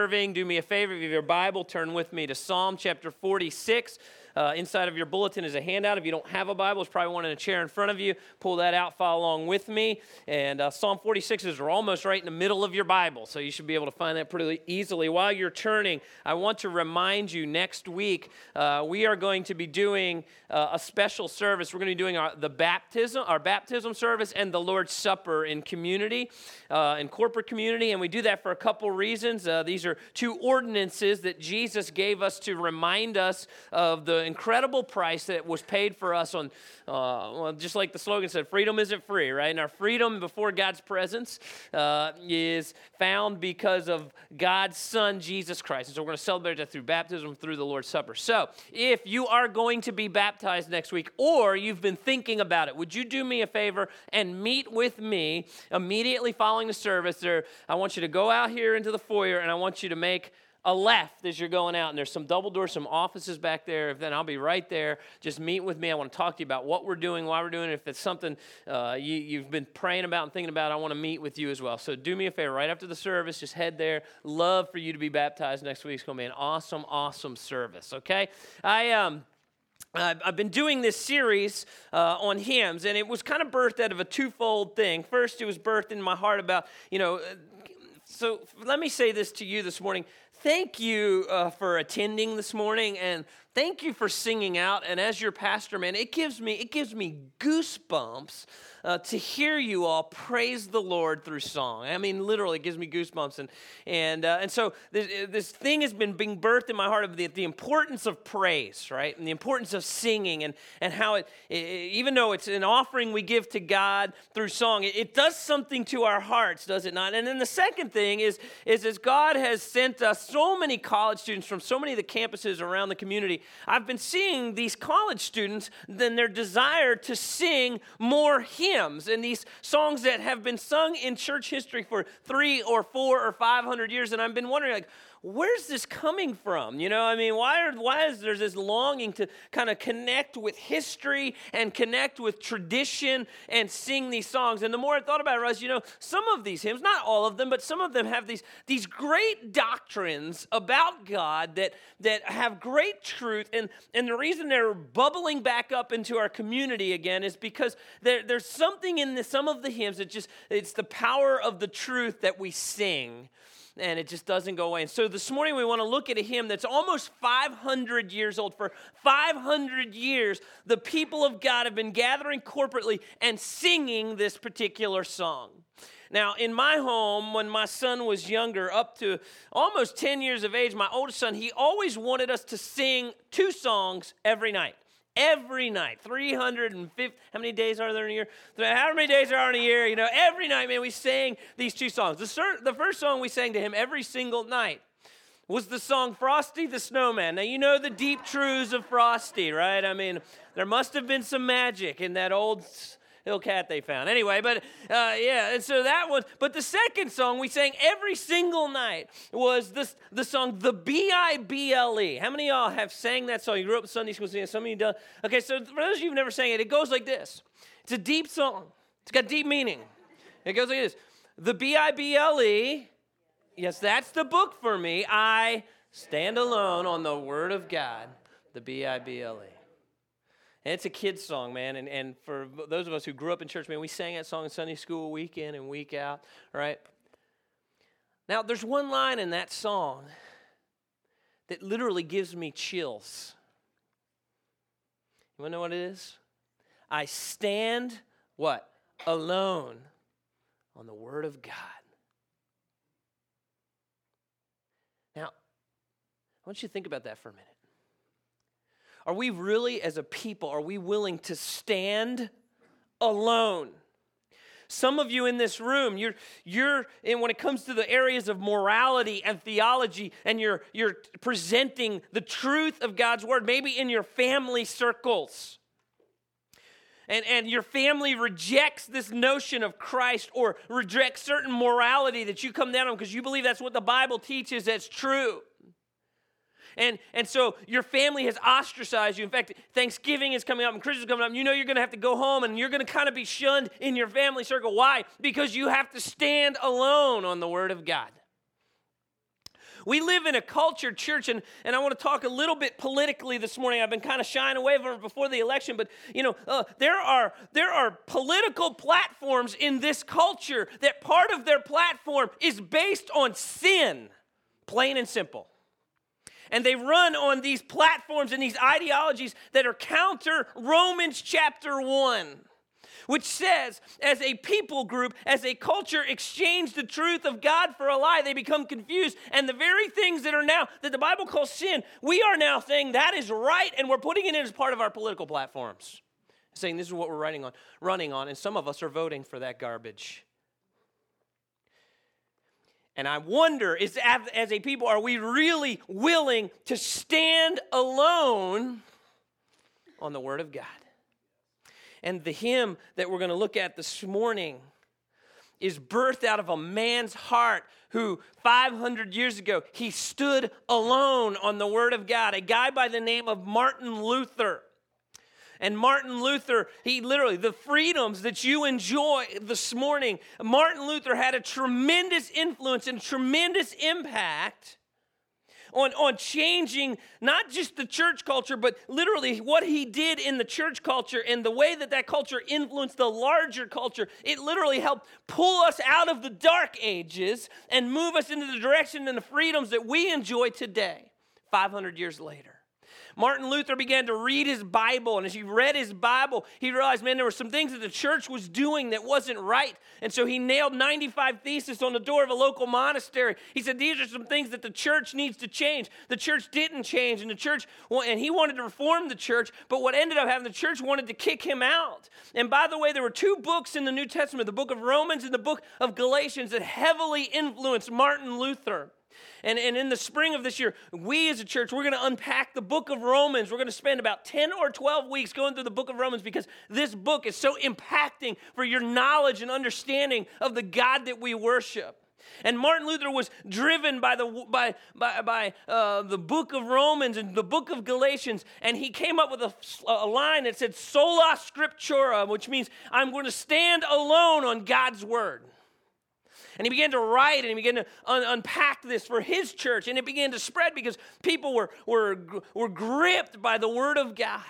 serving, do me a favor. If you have your Bible, turn with me to Psalm chapter 46. Uh, inside of your bulletin is a handout. If you don't have a Bible, it's probably one in a chair in front of you. Pull that out, follow along with me. And uh, Psalm 46 is almost right in the middle of your Bible, so you should be able to find that pretty easily. While you're turning, I want to remind you next week uh, we are going to be doing uh, a special service. We're going to be doing our, the baptism, our baptism service, and the Lord's Supper in community, uh, in corporate community, and we do that for a couple reasons. Uh, these are two ordinances that Jesus gave us to remind us of the incredible price that was paid for us on, uh, well, just like the slogan said, freedom isn't free, right? And our freedom before God's presence uh, is found because of God's Son, Jesus Christ. And so we're going to celebrate that through baptism, through the Lord's Supper. So if you are going to be baptized next week, or you've been thinking about it, would you do me a favor and meet with me immediately following the service? There, I want you to go out here into the foyer and I want you to make a left as you're going out, and there's some double doors, some offices back there. If then I'll be right there. Just meet with me. I want to talk to you about what we're doing, why we're doing it. If it's something uh, you, have been praying about and thinking about, I want to meet with you as well. So do me a favor. Right after the service, just head there. Love for you to be baptized next week. It's going to be an awesome, awesome service. Okay, I um. I've been doing this series uh, on hymns, and it was kind of birthed out of a twofold thing. First, it was birthed in my heart about, you know, so let me say this to you this morning thank you uh, for attending this morning and thank you for singing out and as your pastor man it gives me it gives me goosebumps uh, to hear you all praise the Lord through song. I mean, literally, it gives me goosebumps. And, and, uh, and so this, this, thing has been being birthed in my heart of the, the importance of praise, right? And the importance of singing and, and how it, it even though it's an offering we give to God through song, it, it does something to our hearts, does it not? And then the second thing is, is as God has sent us so many college students from so many of the campuses around the community, I've been seeing these college students, then their desire to sing more hymns and these songs that have been sung in church history for three or four or five hundred years. And I've been wondering, like, where's this coming from? You know, I mean, why, are, why is there this longing to kind of connect with history and connect with tradition and sing these songs? And the more I thought about it, I was, you know, some of these hymns, not all of them, but some of them have these, these great doctrines about God that, that have great truth. And, and the reason they're bubbling back up into our community again is because there, there's something in the, some of the hymns that just, it's the power of the truth that we sing and it just doesn't go away. And so this morning we want to look at a hymn that's almost 500 years old. For 500 years, the people of God have been gathering corporately and singing this particular song. Now, in my home, when my son was younger, up to almost 10 years of age, my oldest son, he always wanted us to sing two songs every night. Every night. 350 how many days are there in a year? How many days are there in a year? You know every night man we sang these two songs. The, the first song we sang to him every single night was the song frosty the snowman. Now you know the deep truths of frosty right? I mean there must have been some magic in that old hill cat they found. Anyway, but uh, yeah, and so that one. But the second song we sang every single night was this the song the B I B L E. How many of y'all have sang that song? You grew up Sunday school singing. Some of you done. Okay, so for those of you who've never sang it, it goes like this. It's a deep song. It's got deep meaning. It goes like this: the B I B L E. Yes, that's the book for me. I stand alone on the Word of God. The B I B L E. And it's a kid's song, man. And, and for those of us who grew up in church, man, we sang that song in Sunday school week in and week out, right? Now, there's one line in that song that literally gives me chills. You want to know what it is? I stand, what? Alone on the Word of God. Now, I want you to think about that for a minute. Are we really, as a people, are we willing to stand alone? Some of you in this room, you're, you're and when it comes to the areas of morality and theology, and you're, you're presenting the truth of God's word, maybe in your family circles. And, and your family rejects this notion of Christ or rejects certain morality that you come down on because you believe that's what the Bible teaches that's true. And, and so your family has ostracized you. In fact, Thanksgiving is coming up and Christmas is coming up. And you know you're going to have to go home and you're going to kind of be shunned in your family circle. Why? Because you have to stand alone on the Word of God. We live in a culture, church, and, and I want to talk a little bit politically this morning. I've been kind of shying away from it before the election, but you know, uh, there are there are political platforms in this culture that part of their platform is based on sin, plain and simple. And they run on these platforms and these ideologies that are counter Romans chapter 1 which says, as a people group, as a culture, exchange the truth of God for a lie. They become confused. And the very things that are now, that the Bible calls sin, we are now saying that is right, and we're putting it in as part of our political platforms. Saying this is what we're running on, running on, and some of us are voting for that garbage. And I wonder, is as a people, are we really willing to stand alone on the Word of God? And the hymn that we're going to look at this morning is birthed out of a man's heart who 500 years ago he stood alone on the word of God, a guy by the name of Martin Luther. And Martin Luther, he literally, the freedoms that you enjoy this morning, Martin Luther had a tremendous influence and tremendous impact on, on changing not just the church culture, but literally what he did in the church culture and the way that that culture influenced the larger culture. It literally helped pull us out of the dark ages and move us into the direction and the freedoms that we enjoy today, 500 years later. Martin Luther began to read his Bible, and as he read his Bible, he realized, man, there were some things that the church was doing that wasn't right. And so he nailed 95 theses on the door of a local monastery. He said, These are some things that the church needs to change. The church didn't change, and the church, and he wanted to reform the church, but what ended up happening, the church wanted to kick him out. And by the way, there were two books in the New Testament, the book of Romans and the book of Galatians, that heavily influenced Martin Luther. And, and in the spring of this year, we as a church, we're going to unpack the book of Romans. We're going to spend about 10 or 12 weeks going through the book of Romans because this book is so impacting for your knowledge and understanding of the God that we worship. And Martin Luther was driven by the, by, by, by uh, the book of Romans and the book of Galatians, and he came up with a, a line that said, Sola Scriptura, which means I'm going to stand alone on God's word. And he began to write and he began to un- unpack this for his church. And it began to spread because people were, were, were gripped by the word of God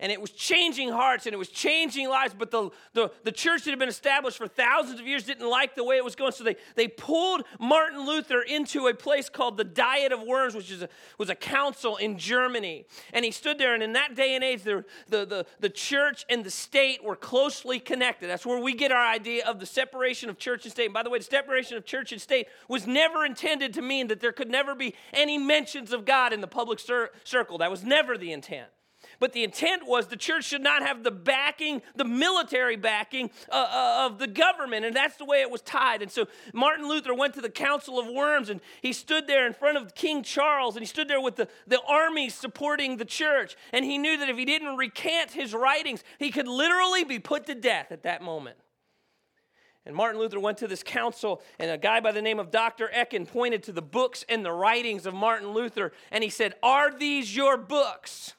and it was changing hearts and it was changing lives but the, the, the church that had been established for thousands of years didn't like the way it was going. So they, they pulled martin luther into a place called the diet of worms which is a, was a council in germany. And he stood there and in that day and age the, the, the, the church and the state were closely connected. That's where we get our idea of the separation of church and state. And by the way the separation of church and state was never intended to mean that there could never be any mentions of god in the public cir- circle. That was never the intent but the intent was the church should not have the backing, the military backing uh, uh, of the government. And that's the way it was tied. And so Martin Luther went to the Council of Worms and he stood there in front of King Charles and he stood there with the, the army supporting the church. And he knew that if he didn't recant his writings, he could literally be put to death at that moment. And Martin Luther went to this council, and a guy by the name of Dr. Ecken pointed to the books and the writings of Martin Luther, and he said, Are these your books?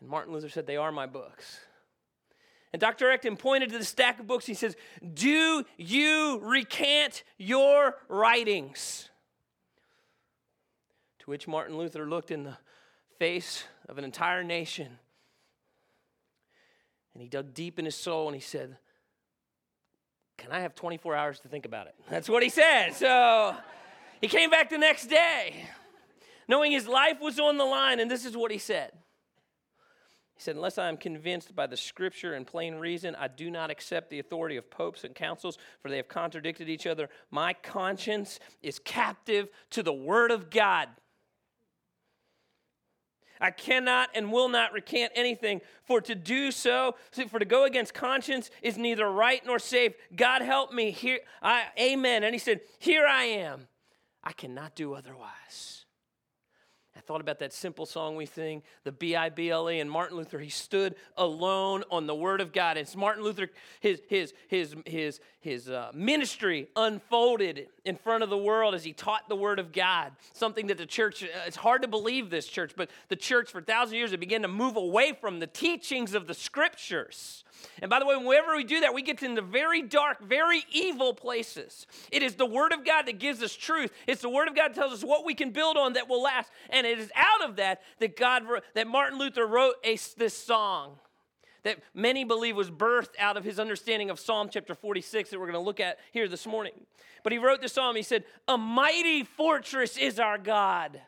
And Martin Luther said, They are my books. And Dr. Ecken pointed to the stack of books. He says, Do you recant your writings? To which Martin Luther looked in the face of an entire nation and he dug deep in his soul and he said, Can I have 24 hours to think about it? That's what he said. So he came back the next day knowing his life was on the line, and this is what he said. He said, Unless I am convinced by the scripture and plain reason, I do not accept the authority of popes and councils, for they have contradicted each other. My conscience is captive to the word of God. I cannot and will not recant anything, for to do so, for to go against conscience is neither right nor safe. God help me. Here, I, amen. And he said, Here I am. I cannot do otherwise. I thought about that simple song we sing, the B I B L E, and Martin Luther. He stood alone on the Word of God. It's Martin Luther, his, his, his, his, his uh, ministry unfolded in front of the world as he taught the Word of God. Something that the church, uh, it's hard to believe this church, but the church for thousands of years had began to move away from the teachings of the Scriptures. And by the way, whenever we do that, we get into very dark, very evil places. It is the Word of God that gives us truth. It's the Word of God that tells us what we can build on that will last. And it is out of that that God, that Martin Luther wrote a, this song that many believe was birthed out of his understanding of Psalm chapter 46 that we're going to look at here this morning. But he wrote this psalm. He said, A mighty fortress is our God.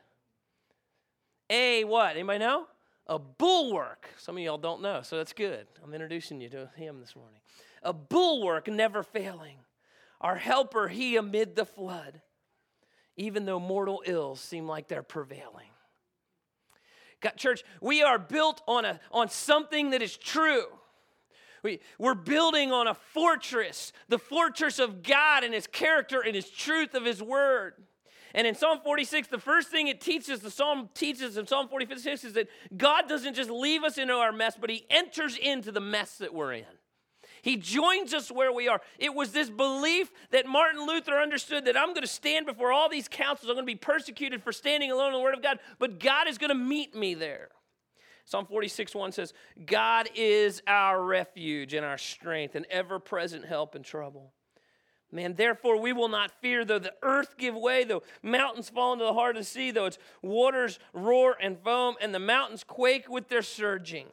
A what? Anybody know? A bulwark. Some of y'all don't know, so that's good. I'm introducing you to him this morning. A bulwark never failing. Our helper, he amid the flood, even though mortal ills seem like they're prevailing. God, church, we are built on, a, on something that is true. We, we're building on a fortress, the fortress of God and His character and His truth of His word. And in Psalm 46, the first thing it teaches, the Psalm teaches in Psalm 46 is that God doesn't just leave us into our mess, but He enters into the mess that we're in. He joins us where we are. It was this belief that Martin Luther understood that I'm going to stand before all these councils. I'm going to be persecuted for standing alone in the Word of God, but God is going to meet me there. Psalm 46 1 says, God is our refuge and our strength, and ever present help in trouble. Man, therefore we will not fear, though the earth give way, though mountains fall into the heart of the sea, though its waters roar and foam, and the mountains quake with their surging.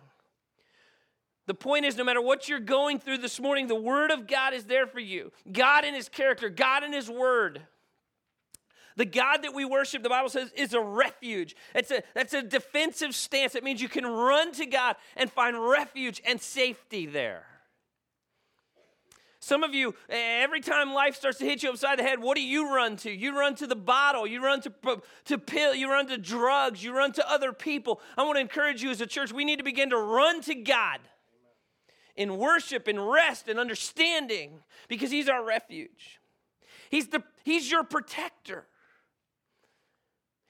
The point is, no matter what you're going through this morning, the Word of God is there for you. God in His character, God in His Word. The God that we worship, the Bible says, is a refuge. It's a, that's a defensive stance. It means you can run to God and find refuge and safety there. Some of you, every time life starts to hit you upside the head, what do you run to? You run to the bottle, you run to, to pill, you run to drugs, you run to other people. I want to encourage you as a church, we need to begin to run to God in worship and rest and understanding because He's our refuge. He's, the, he's your protector.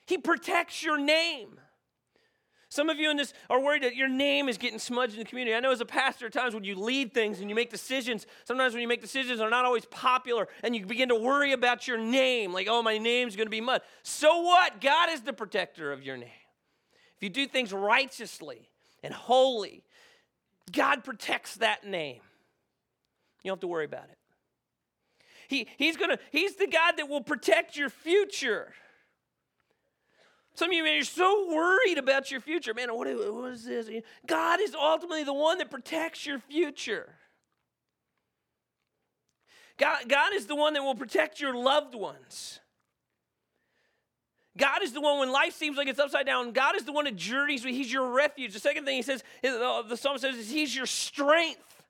He protects your name. Some of you in this are worried that your name is getting smudged in the community. I know as a pastor, at times when you lead things and you make decisions, sometimes when you make decisions are not always popular, and you begin to worry about your name, like, oh, my name's to be mud. So what? God is the protector of your name. If you do things righteously and holy God protects that name. You don't have to worry about it. He, he's, gonna, he's the God that will protect your future. Some of you, man, you're so worried about your future. Man, what, what is this? God is ultimately the one that protects your future. God, God is the one that will protect your loved ones. God is the one when life seems like it's upside down. God is the one that journeys with. He's your refuge. The second thing he says, uh, the psalm says, is He's your strength.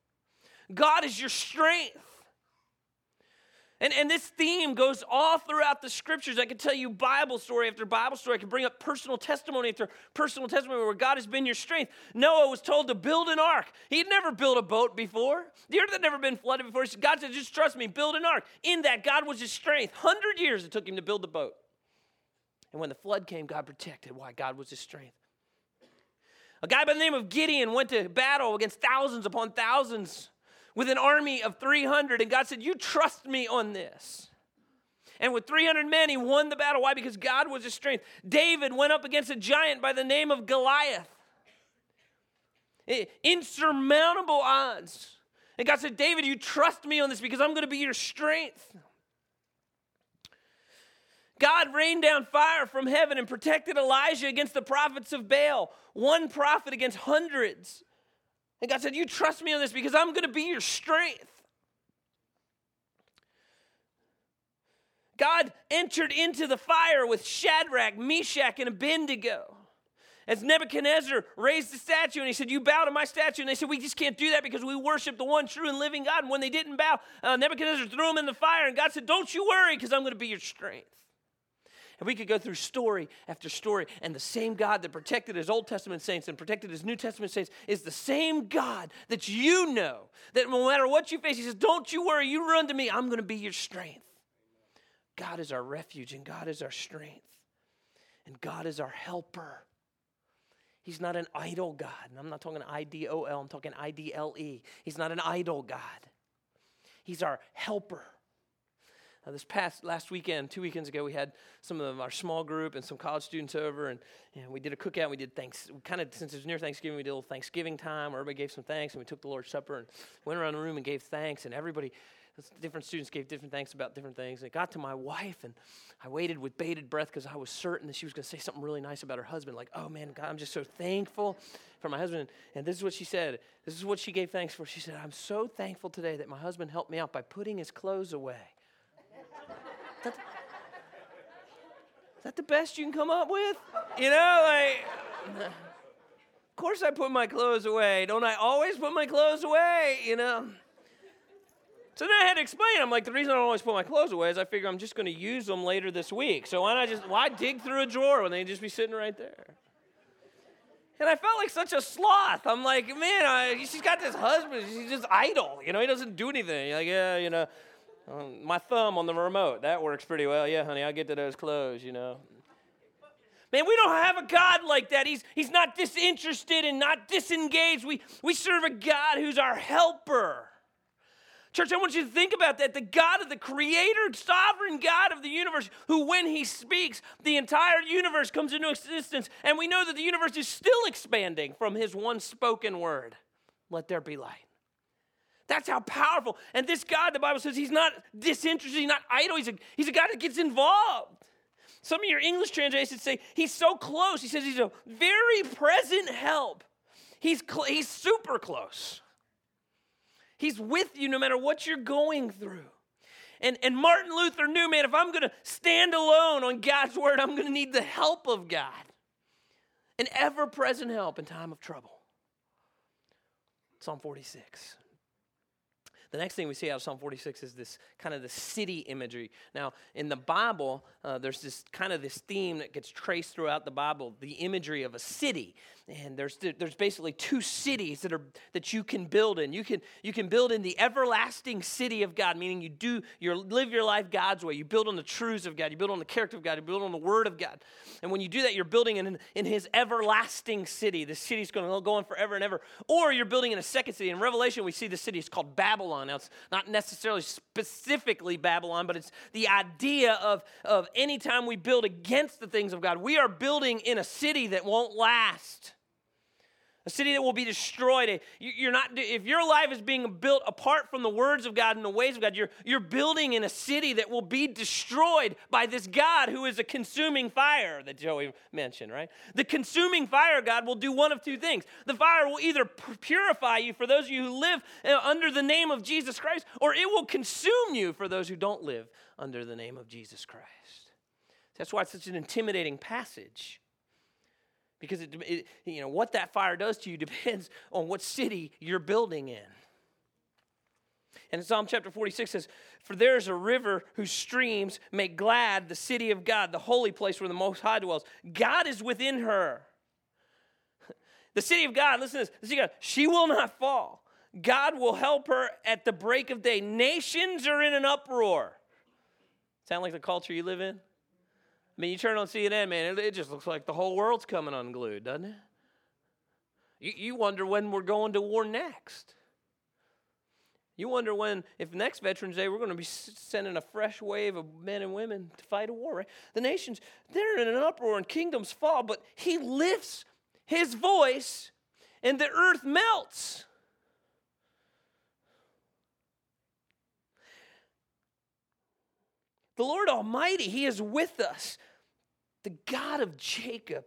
God is your strength. And, and this theme goes all throughout the scriptures. I can tell you Bible story after Bible story. I can bring up personal testimony after personal testimony where God has been your strength. Noah was told to build an ark. He'd never built a boat before. The earth had never been flooded before. God said, just trust me, build an ark. In that, God was his strength. 100 years it took him to build the boat. And when the flood came, God protected. Why? God was his strength. A guy by the name of Gideon went to battle against thousands upon thousands with an army of 300. And God said, You trust me on this. And with 300 men, he won the battle. Why? Because God was his strength. David went up against a giant by the name of Goliath. Eh, insurmountable odds. And God said, David, you trust me on this because I'm going to be your strength. God rained down fire from heaven and protected Elijah against the prophets of Baal, one prophet against hundreds. And God said, You trust me on this because I'm going to be your strength. God entered into the fire with Shadrach, Meshach, and Abednego. As Nebuchadnezzar raised the statue and he said, You bow to my statue. And they said, We just can't do that because we worship the one true and living God. And when they didn't bow, uh, Nebuchadnezzar threw them in the fire. And God said, Don't you worry because I'm going to be your strength. And we could go through story after story, and the same God that protected his Old Testament saints and protected his New Testament saints is the same God that you know. That no matter what you face, he says, Don't you worry, you run to me, I'm going to be your strength. God is our refuge, and God is our strength, and God is our helper. He's not an idle God. And I'm not talking I D O L, I'm talking I D L E. He's not an idle God. He's our helper. Uh, this past last weekend, two weekends ago, we had some of our small group and some college students over, and, and we did a cookout. And We did thanks, kind of since it was near Thanksgiving, we did a little Thanksgiving time where everybody gave some thanks, and we took the Lord's Supper and went around the room and gave thanks, and everybody, different students gave different thanks about different things. And it got to my wife, and I waited with bated breath because I was certain that she was going to say something really nice about her husband, like, "Oh man, God, I'm just so thankful for my husband." And this is what she said. This is what she gave thanks for. She said, "I'm so thankful today that my husband helped me out by putting his clothes away." Is that the best you can come up with? You know, like, of course I put my clothes away. Don't I always put my clothes away? You know? So then I had to explain. I'm like, the reason I don't always put my clothes away is I figure I'm just going to use them later this week. So why not just, why dig through a drawer when they just be sitting right there? And I felt like such a sloth. I'm like, man, I, she's got this husband. She's just idle. You know, he doesn't do anything. Like, yeah, you know, um, my thumb on the remote, that works pretty well. Yeah, honey, I'll get to those clothes, you know. Man, we don't have a God like that. He's, he's not disinterested and not disengaged. We, we serve a God who's our helper. Church, I want you to think about that. The God of the creator, sovereign God of the universe, who, when he speaks, the entire universe comes into existence. And we know that the universe is still expanding from his one spoken word let there be light. That's how powerful. And this God, the Bible says, he's not disinterested, he's not idle, he's a, he's a God that gets involved. Some of your English translations say he's so close. He says he's a very present help. He's, cl- he's super close. He's with you no matter what you're going through. And, and Martin Luther knew, man, if I'm going to stand alone on God's word, I'm going to need the help of God. An ever present help in time of trouble. Psalm 46. The next thing we see out of Psalm 46 is this kind of the city imagery. Now, in the Bible, uh, there's this kind of this theme that gets traced throughout the Bible, the imagery of a city. And there's there's basically two cities that are that you can build in. You can you can build in the everlasting city of God, meaning you do you live your life God's way. You build on the truths of God. You build on the character of God. You build on the Word of God. And when you do that, you're building in in His everlasting city. The city's going to go on forever and ever. Or you're building in a second city. In Revelation, we see the city is called Babylon. Now it's not necessarily specifically Babylon, but it's the idea of of anytime we build against the things of God, we are building in a city that won't last a city that will be destroyed. You're not, if your life is being built apart from the words of God and the ways of God, you're, you're building in a city that will be destroyed by this God who is a consuming fire that Joey mentioned, right? The consuming fire, God, will do one of two things. The fire will either purify you for those of you who live uh, under the name of Jesus Christ, or it will consume you for those who don't live under the name of Jesus Christ. That's why it's such an intimidating passage because it, it, you know what that fire does to you depends on what city you're building in. And psalm chapter 46 says for there is a river whose streams make glad the city of god the holy place where the most high dwells. God is within her. The city of god listen to this the city of god, she will not fall. God will help her at the break of day. Nations are in an uproar. Sound like the culture you live in I mean, you turn on CNN, man, it, it just looks like the whole world's coming unglued, doesn't it? You, you wonder when we're going to war next. You wonder when, if next Veterans Day, we're going to be sending a fresh wave of men and women to fight a war, right? The nations, they're in an uproar and kingdoms fall, but he lifts his voice and the earth melts. The Lord Almighty, He is with us. The God of Jacob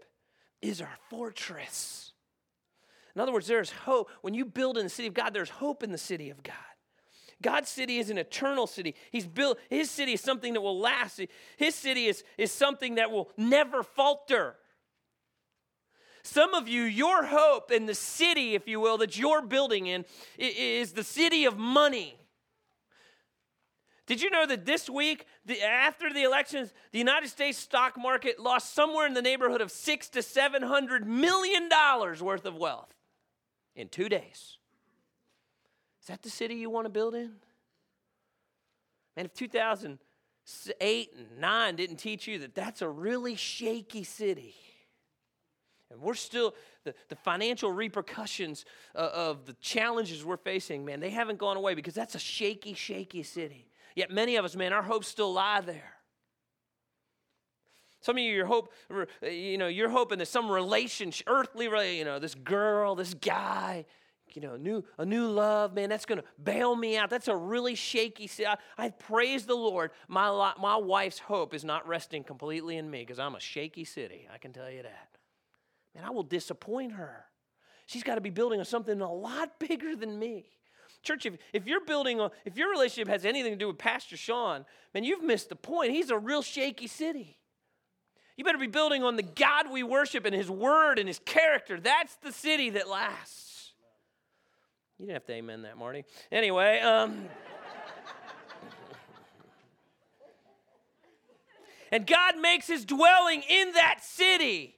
is our fortress. In other words, there's hope. When you build in the city of God, there's hope in the city of God. God's city is an eternal city. He's built, his city is something that will last. His city is, is something that will never falter. Some of you, your hope in the city, if you will, that you're building in is the city of money. Did you know that this week, the, after the elections, the United States stock market lost somewhere in the neighborhood of six to seven hundred million dollars worth of wealth in two days? Is that the city you want to build in? And if 2008 and 9 didn't teach you that that's a really shaky city, and we're still, the, the financial repercussions uh, of the challenges we're facing, man, they haven't gone away because that's a shaky, shaky city. Yet many of us, man, our hopes still lie there. Some of you, your hope, you know, you're hoping that some relationship, earthly, you know, this girl, this guy, you know, new, a new love, man, that's going to bail me out. That's a really shaky. I, I praise the Lord. My, my wife's hope is not resting completely in me because I'm a shaky city. I can tell you that. Man, I will disappoint her. She's got to be building on something a lot bigger than me. Church, if, if you're building on, if your relationship has anything to do with Pastor Sean, man, you've missed the point. He's a real shaky city. You better be building on the God we worship and his word and his character. That's the city that lasts. You didn't have to amen that, Marty. Anyway, um, and God makes his dwelling in that city.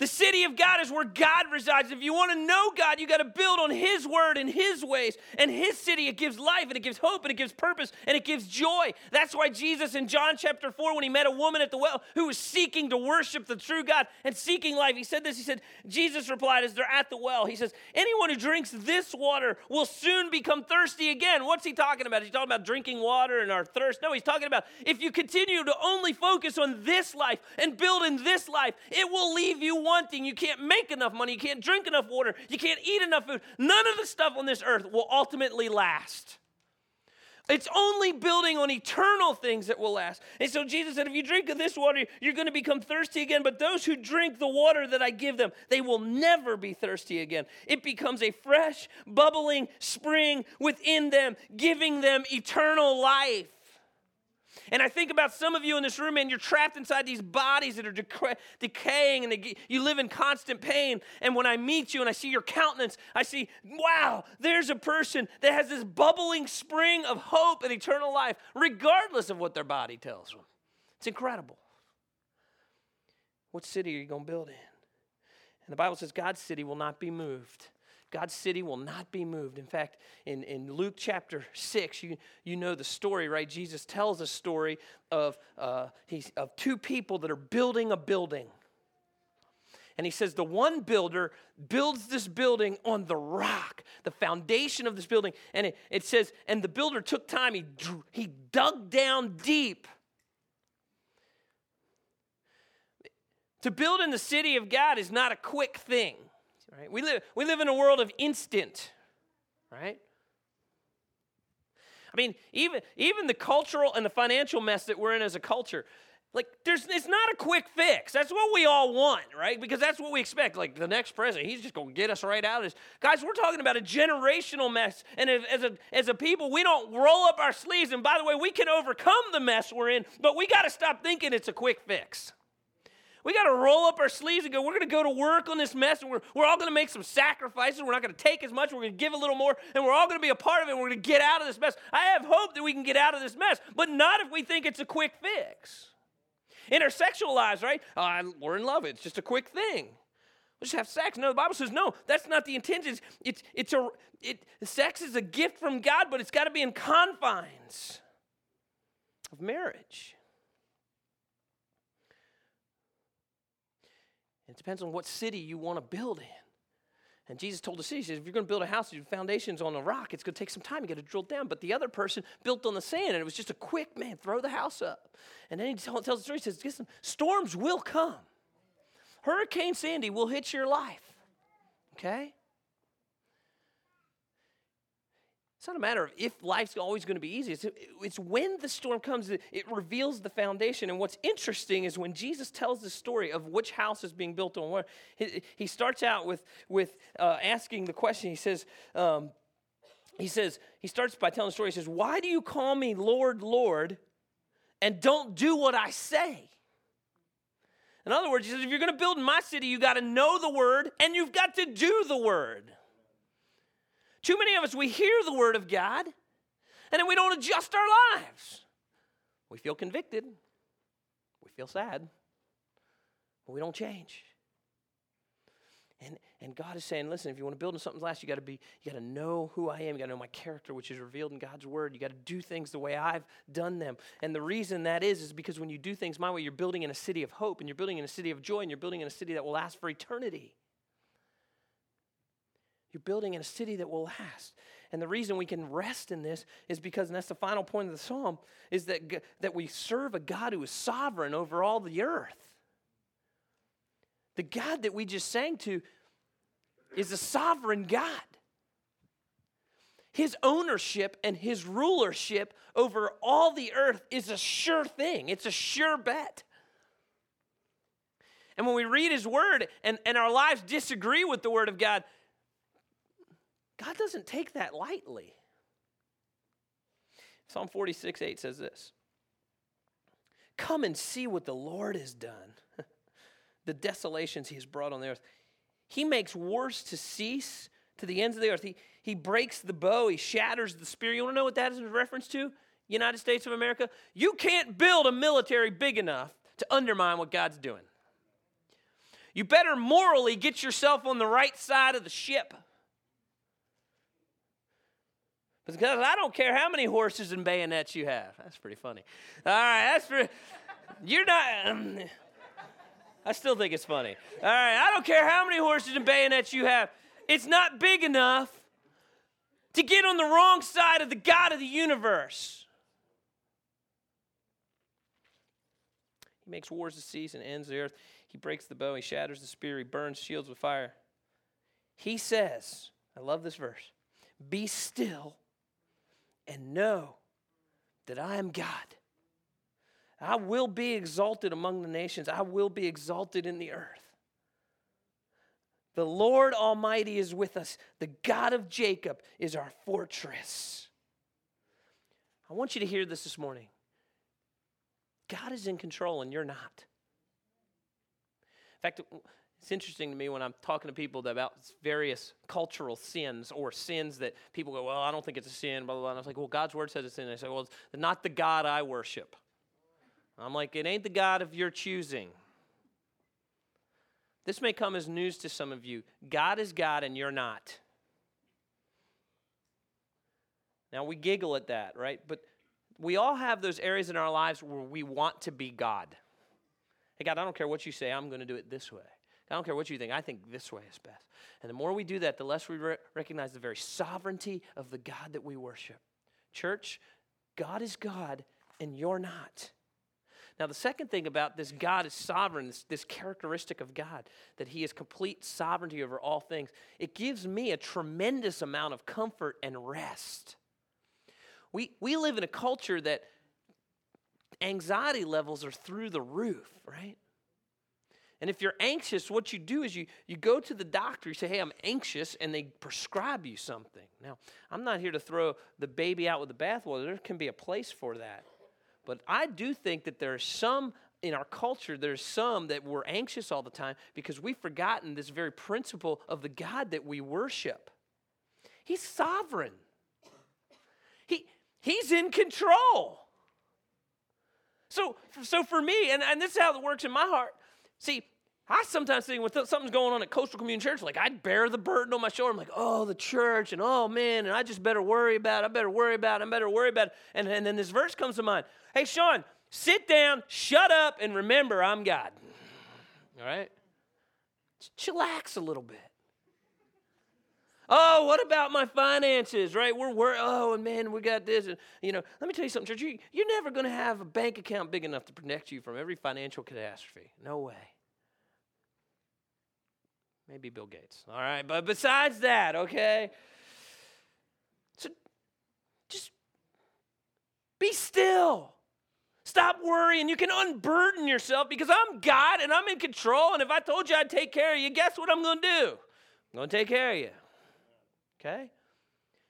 The city of God is where God resides. If you want to know God, you got to build on His word and His ways. And His city, it gives life and it gives hope and it gives purpose and it gives joy. That's why Jesus in John chapter 4, when he met a woman at the well who was seeking to worship the true God and seeking life, he said this. He said, Jesus replied as they're at the well, He says, Anyone who drinks this water will soon become thirsty again. What's he talking about? He's talking about drinking water and our thirst. No, he's talking about if you continue to only focus on this life and build in this life, it will leave you wanting. You can't make enough money. You can't drink enough water. You can't eat enough food. None of the stuff on this earth will ultimately last. It's only building on eternal things that will last. And so Jesus said, if you drink of this water, you're going to become thirsty again. But those who drink the water that I give them, they will never be thirsty again. It becomes a fresh, bubbling spring within them, giving them eternal life. And I think about some of you in this room, and you're trapped inside these bodies that are dec- decaying, and they, you live in constant pain. And when I meet you and I see your countenance, I see, wow, there's a person that has this bubbling spring of hope and eternal life, regardless of what their body tells them. It's incredible. What city are you going to build in? And the Bible says God's city will not be moved. God's city will not be moved. In fact, in, in Luke chapter 6, you, you know the story, right? Jesus tells a story of, uh, he's, of two people that are building a building. And he says, the one builder builds this building on the rock, the foundation of this building. And it, it says, and the builder took time, he, he dug down deep. To build in the city of God is not a quick thing. Right? We, live, we live in a world of instant, right? I mean, even, even the cultural and the financial mess that we're in as a culture, like there's it's not a quick fix. That's what we all want, right? Because that's what we expect. Like the next president, he's just going to get us right out of this. Guys, we're talking about a generational mess. And as a, as a people, we don't roll up our sleeves. And by the way, we can overcome the mess we're in, but we got to stop thinking it's a quick fix. We got to roll up our sleeves and go, we're going to go to work on this mess and we're, we're all going to make some sacrifices. We're not going to take as much. We're going to give a little more and we're all going to be a part of it. We're going to get out of this mess. I have hope that we can get out of this mess, but not if we think it's a quick fix. In our sexual lives, right? Uh, we're in love. It's just a quick thing. We'll just have sex. No, the Bible says no. That's not the intention. It's, it's, it's a, it, sex is a gift from God, but it's got to be in confines of marriage. It depends on what city you want to build in. And Jesus told the city, he says, if you're going to build a house, your foundation's on a rock, it's going to take some time. You got to drill down. But the other person built on the sand, and it was just a quick, man, throw the house up. And then he tells the story, he says, listen, storms will come. Hurricane Sandy will hit your life. Okay? It's not a matter of if life's always going to be easy. It's, it's when the storm comes, it, it reveals the foundation. And what's interesting is when Jesus tells the story of which house is being built on what, he, he starts out with, with uh, asking the question. He says, um, he says, he starts by telling the story. He says, Why do you call me Lord, Lord, and don't do what I say? In other words, he says, if you're going to build in my city, you got to know the word and you've got to do the word. Too many of us, we hear the word of God and then we don't adjust our lives. We feel convicted, we feel sad, but we don't change. And, and God is saying, listen, if you want to build in something last, you got to be, you got to know who I am. You got to know my character, which is revealed in God's word. You got to do things the way I've done them. And the reason that is, is because when you do things my way, you're building in a city of hope, and you're building in a city of joy, and you're building in a city that will last for eternity. You're building in a city that will last. And the reason we can rest in this is because, and that's the final point of the psalm, is that, that we serve a God who is sovereign over all the earth. The God that we just sang to is a sovereign God. His ownership and his rulership over all the earth is a sure thing, it's a sure bet. And when we read his word and, and our lives disagree with the word of God, God doesn't take that lightly. Psalm 46 8 says this Come and see what the Lord has done, the desolations he has brought on the earth. He makes wars to cease to the ends of the earth. He, he breaks the bow, he shatters the spear. You want to know what that is in reference to? United States of America? You can't build a military big enough to undermine what God's doing. You better morally get yourself on the right side of the ship. Because I don't care how many horses and bayonets you have. That's pretty funny. All right, that's pretty. You're not. Um, I still think it's funny. All right, I don't care how many horses and bayonets you have. It's not big enough to get on the wrong side of the God of the universe. He makes wars to cease and ends the earth. He breaks the bow, he shatters the spear, he burns shields with fire. He says, I love this verse be still and know that I am God. I will be exalted among the nations, I will be exalted in the earth. The Lord Almighty is with us. The God of Jacob is our fortress. I want you to hear this this morning. God is in control and you're not. In fact, it's interesting to me when I'm talking to people about various cultural sins or sins that people go, Well, I don't think it's a sin, blah, blah, blah. And I was like, Well, God's word says it's sin. And they say, Well, it's not the God I worship. I'm like, It ain't the God of your choosing. This may come as news to some of you. God is God and you're not. Now, we giggle at that, right? But we all have those areas in our lives where we want to be God. Hey, God, I don't care what you say, I'm going to do it this way. I don't care what you think, I think this way is best. And the more we do that, the less we re- recognize the very sovereignty of the God that we worship. Church, God is God and you're not. Now, the second thing about this God is sovereign, this, this characteristic of God, that He has complete sovereignty over all things, it gives me a tremendous amount of comfort and rest. We, we live in a culture that anxiety levels are through the roof, right? And if you're anxious, what you do is you, you go to the doctor, you say, Hey, I'm anxious, and they prescribe you something. Now, I'm not here to throw the baby out with the bathwater. There can be a place for that. But I do think that there are some in our culture, there's some that we're anxious all the time because we've forgotten this very principle of the God that we worship. He's sovereign. He, he's in control. So, so for me, and, and this is how it works in my heart. See, I sometimes think when something's going on at Coastal Community Church, like I'd bear the burden on my shoulder. I'm like, oh, the church, and oh man, and I just better worry about it. I better worry about it. I better worry about it. And, and then this verse comes to mind. Hey, Sean, sit down, shut up, and remember I'm God. All right? Chillax a little bit. Oh, what about my finances, right? We're, we're oh, and man, we got this. And, you know, let me tell you something, church. You, you're never going to have a bank account big enough to protect you from every financial catastrophe. No way. Maybe Bill Gates. All right, but besides that, okay? So just be still. Stop worrying. You can unburden yourself because I'm God and I'm in control. And if I told you I'd take care of you, guess what I'm going to do? I'm going to take care of you. Okay?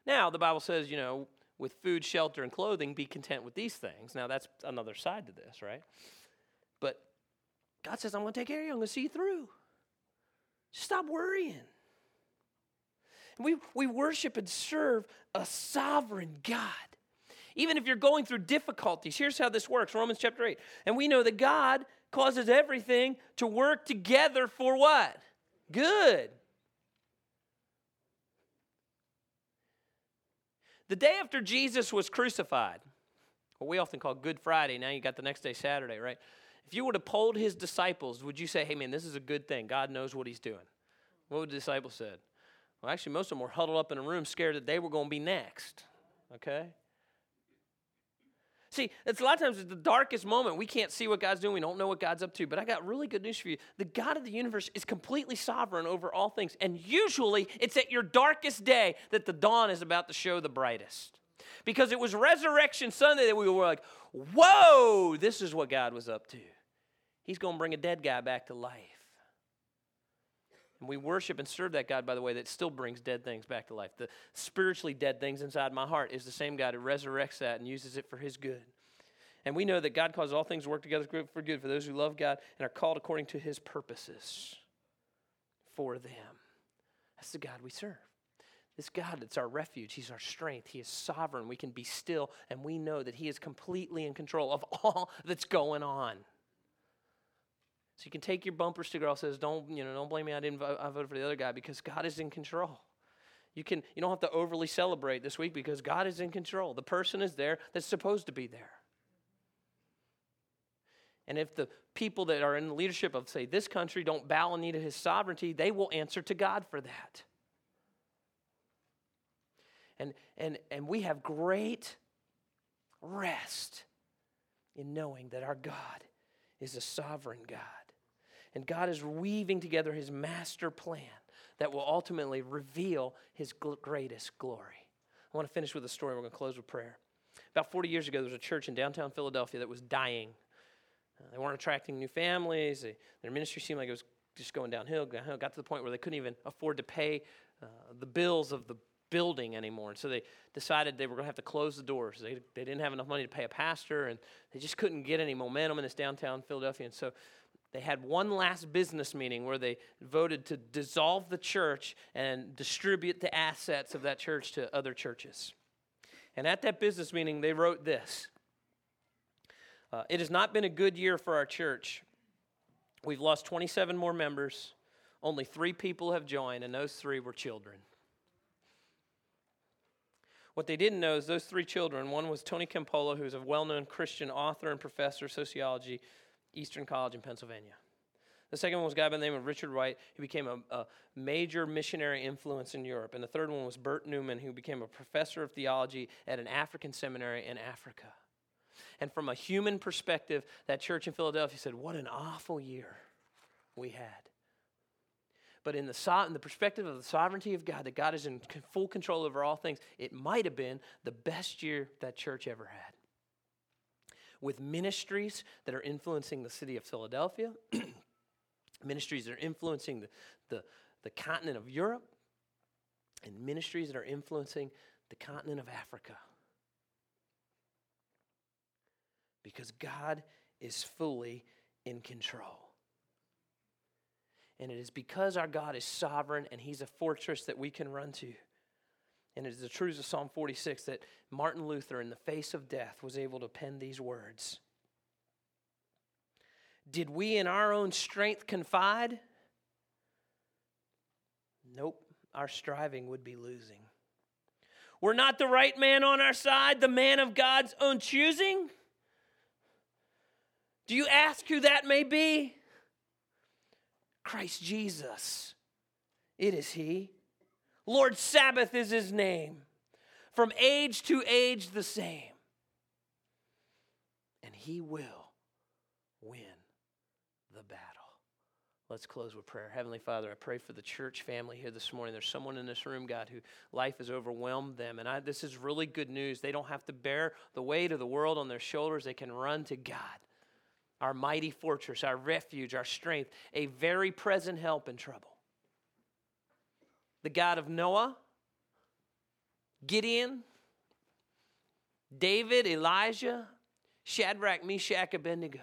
Now, the Bible says, you know, with food, shelter, and clothing, be content with these things. Now, that's another side to this, right? But God says, I'm going to take care of you. I'm going to see you through. Stop worrying. We, we worship and serve a sovereign God. Even if you're going through difficulties, here's how this works Romans chapter 8. And we know that God causes everything to work together for what? Good The day after Jesus was crucified, what we often call Good Friday, now you got the next day, Saturday, right? If you would have polled his disciples, would you say, hey man, this is a good thing? God knows what he's doing? What would the disciples said? Well, actually, most of them were huddled up in a room, scared that they were going to be next. Okay? See, it's a lot of times it's the darkest moment. We can't see what God's doing. We don't know what God's up to. But I got really good news for you. The God of the universe is completely sovereign over all things. And usually it's at your darkest day that the dawn is about to show the brightest. Because it was Resurrection Sunday that we were like, whoa, this is what God was up to. He's going to bring a dead guy back to life. And we worship and serve that God, by the way, that still brings dead things back to life. The spiritually dead things inside my heart is the same God who resurrects that and uses it for his good. And we know that God causes all things to work together for good for those who love God and are called according to his purposes for them. That's the God we serve. This God that's our refuge, He's our strength, He is sovereign. We can be still, and we know that He is completely in control of all that's going on. So you can take your bumper sticker off says, "Don't you know? Don't blame me. I didn't. Vote, I voted for the other guy because God is in control." You can. You don't have to overly celebrate this week because God is in control. The person is there that's supposed to be there. And if the people that are in the leadership of, say, this country don't bow in need of His sovereignty, they will answer to God for that. And and and we have great rest in knowing that our God is a sovereign God. And God is weaving together his master plan that will ultimately reveal his greatest glory. I want to finish with a story. We're going to close with prayer. About 40 years ago, there was a church in downtown Philadelphia that was dying. Uh, they weren't attracting new families. They, their ministry seemed like it was just going downhill, downhill. Got to the point where they couldn't even afford to pay uh, the bills of the building anymore. And so they decided they were going to have to close the doors. They, they didn't have enough money to pay a pastor, and they just couldn't get any momentum in this downtown Philadelphia. And so they had one last business meeting where they voted to dissolve the church and distribute the assets of that church to other churches. And at that business meeting, they wrote this uh, It has not been a good year for our church. We've lost 27 more members. Only three people have joined, and those three were children. What they didn't know is those three children one was Tony Campolo, who's a well known Christian author and professor of sociology, Eastern College in Pennsylvania. The second one was a guy by the name of Richard Wright, who became a, a, major missionary influence in Europe. And the third one was Bert Newman, who became a professor of theology at an African seminary in Africa. And from a human perspective, that church in Philadelphia said, What an awful year we had. But in the, so- in the perspective of the sovereignty of God, that God is in full control over all things, it might have been the best year that church ever had. With ministries that are influencing the city of Philadelphia, ministries that are influencing the, the, the continent of Europe, and ministries that are influencing the continent of Africa. Because God is fully in control. And it is because our God is sovereign and He's a fortress that we can run to. And it is the truths of Psalm 46 that Martin Luther, in the face of death, was able to pen these words Did we in our own strength confide? Nope, our striving would be losing. We're not the right man on our side, the man of God's own choosing? Do you ask who that may be? Christ Jesus. It is He. Lord Sabaoth is His name. From age to age, the same. And He will win the battle. Let's close with prayer. Heavenly Father, I pray for the church family here this morning. There's someone in this room, God, who life has overwhelmed them. And I, this is really good news. They don't have to bear the weight of the world on their shoulders, they can run to God our mighty fortress, our refuge, our strength, a very present help in trouble. The God of Noah, Gideon, David, Elijah, Shadrach, Meshach, Abednego.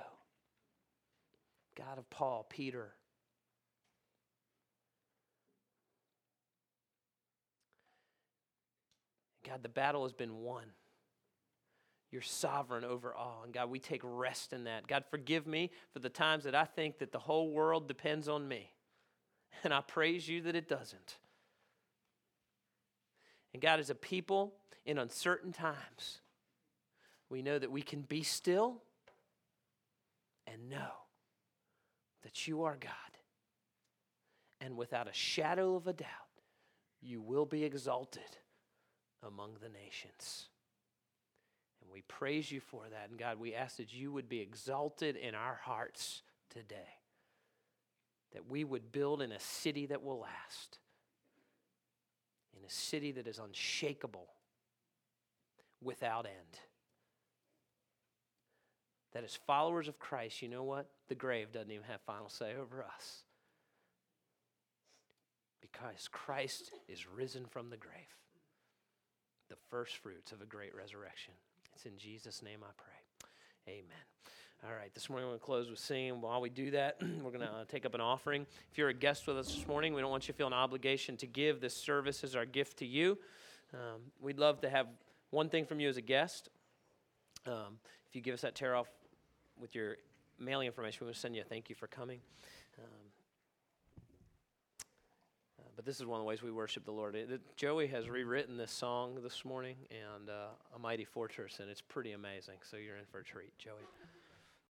God of Paul, Peter. God, the battle has been won. You're sovereign over all. And God, we take rest in that. God, forgive me for the times that I think that the whole world depends on me. And I praise you that it doesn't. And God, as a people in uncertain times, we know that we can be still and know that you are God. And without a shadow of a doubt, you will be exalted among the nations. And we praise you for that. And God, we ask that you would be exalted in our hearts today, that we would build in a city that will last, in a city that is unshakable, without end. That as followers of Christ, you know what? The grave doesn't even have final say over us. Because Christ is risen from the grave, the first fruits of a great resurrection. It's in Jesus' name I pray. Amen. All right, this morning we're going to close with singing. While we do that, we're going to uh, take up an offering. If you're a guest with us this morning, we don't want you to feel an obligation to give. This service is our gift to you. Um, we'd love to have one thing from you as a guest. Um, if you give us that tear off with your mailing information, we to send you a thank you for coming. Um, uh, but this is one of the ways we worship the Lord. It, Joey has rewritten this song this morning and uh, A Mighty Fortress, and it's pretty amazing. So you're in for a treat, Joey.